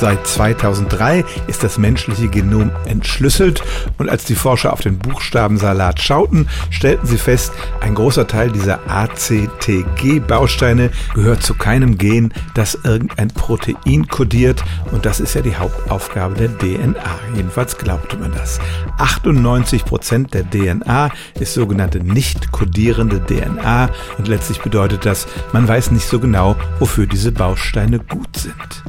Seit 2003 ist das menschliche Genom entschlüsselt und als die Forscher auf den Buchstabensalat schauten, stellten sie fest, ein großer Teil dieser ACTG-Bausteine gehört zu keinem Gen, das irgendein Protein kodiert und das ist ja die Hauptaufgabe der DNA. Jedenfalls glaubte man das. 98 Prozent der DNA ist sogenannte nicht kodierende DNA und letztlich bedeutet das, man weiß nicht so genau, wofür diese Bausteine gut sind.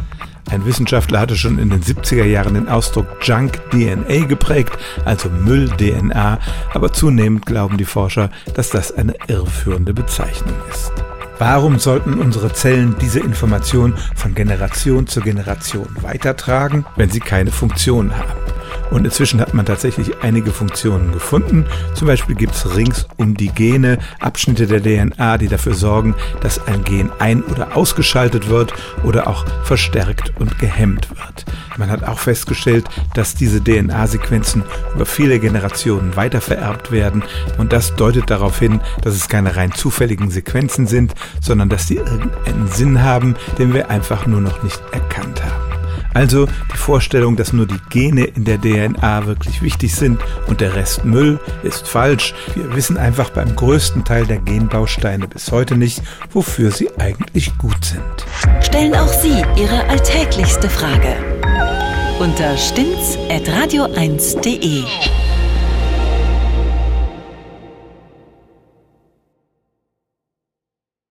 Ein Wissenschaftler hatte schon in den 70er Jahren den Ausdruck Junk DNA geprägt, also Müll-DNA, aber zunehmend glauben die Forscher, dass das eine irreführende Bezeichnung ist. Warum sollten unsere Zellen diese Information von Generation zu Generation weitertragen, wenn sie keine Funktion haben? Und inzwischen hat man tatsächlich einige Funktionen gefunden. Zum Beispiel gibt es rings um die Gene Abschnitte der DNA, die dafür sorgen, dass ein Gen ein- oder ausgeschaltet wird oder auch verstärkt und gehemmt wird. Man hat auch festgestellt, dass diese DNA-Sequenzen über viele Generationen weitervererbt werden und das deutet darauf hin, dass es keine rein zufälligen Sequenzen sind, sondern dass sie irgendeinen Sinn haben, den wir einfach nur noch nicht erkannt. Also die Vorstellung, dass nur die Gene in der DNA wirklich wichtig sind und der Rest Müll, ist falsch. Wir wissen einfach beim größten Teil der Genbausteine bis heute nicht, wofür sie eigentlich gut sind. Stellen auch Sie Ihre alltäglichste Frage unter stimmtz.radio1.de.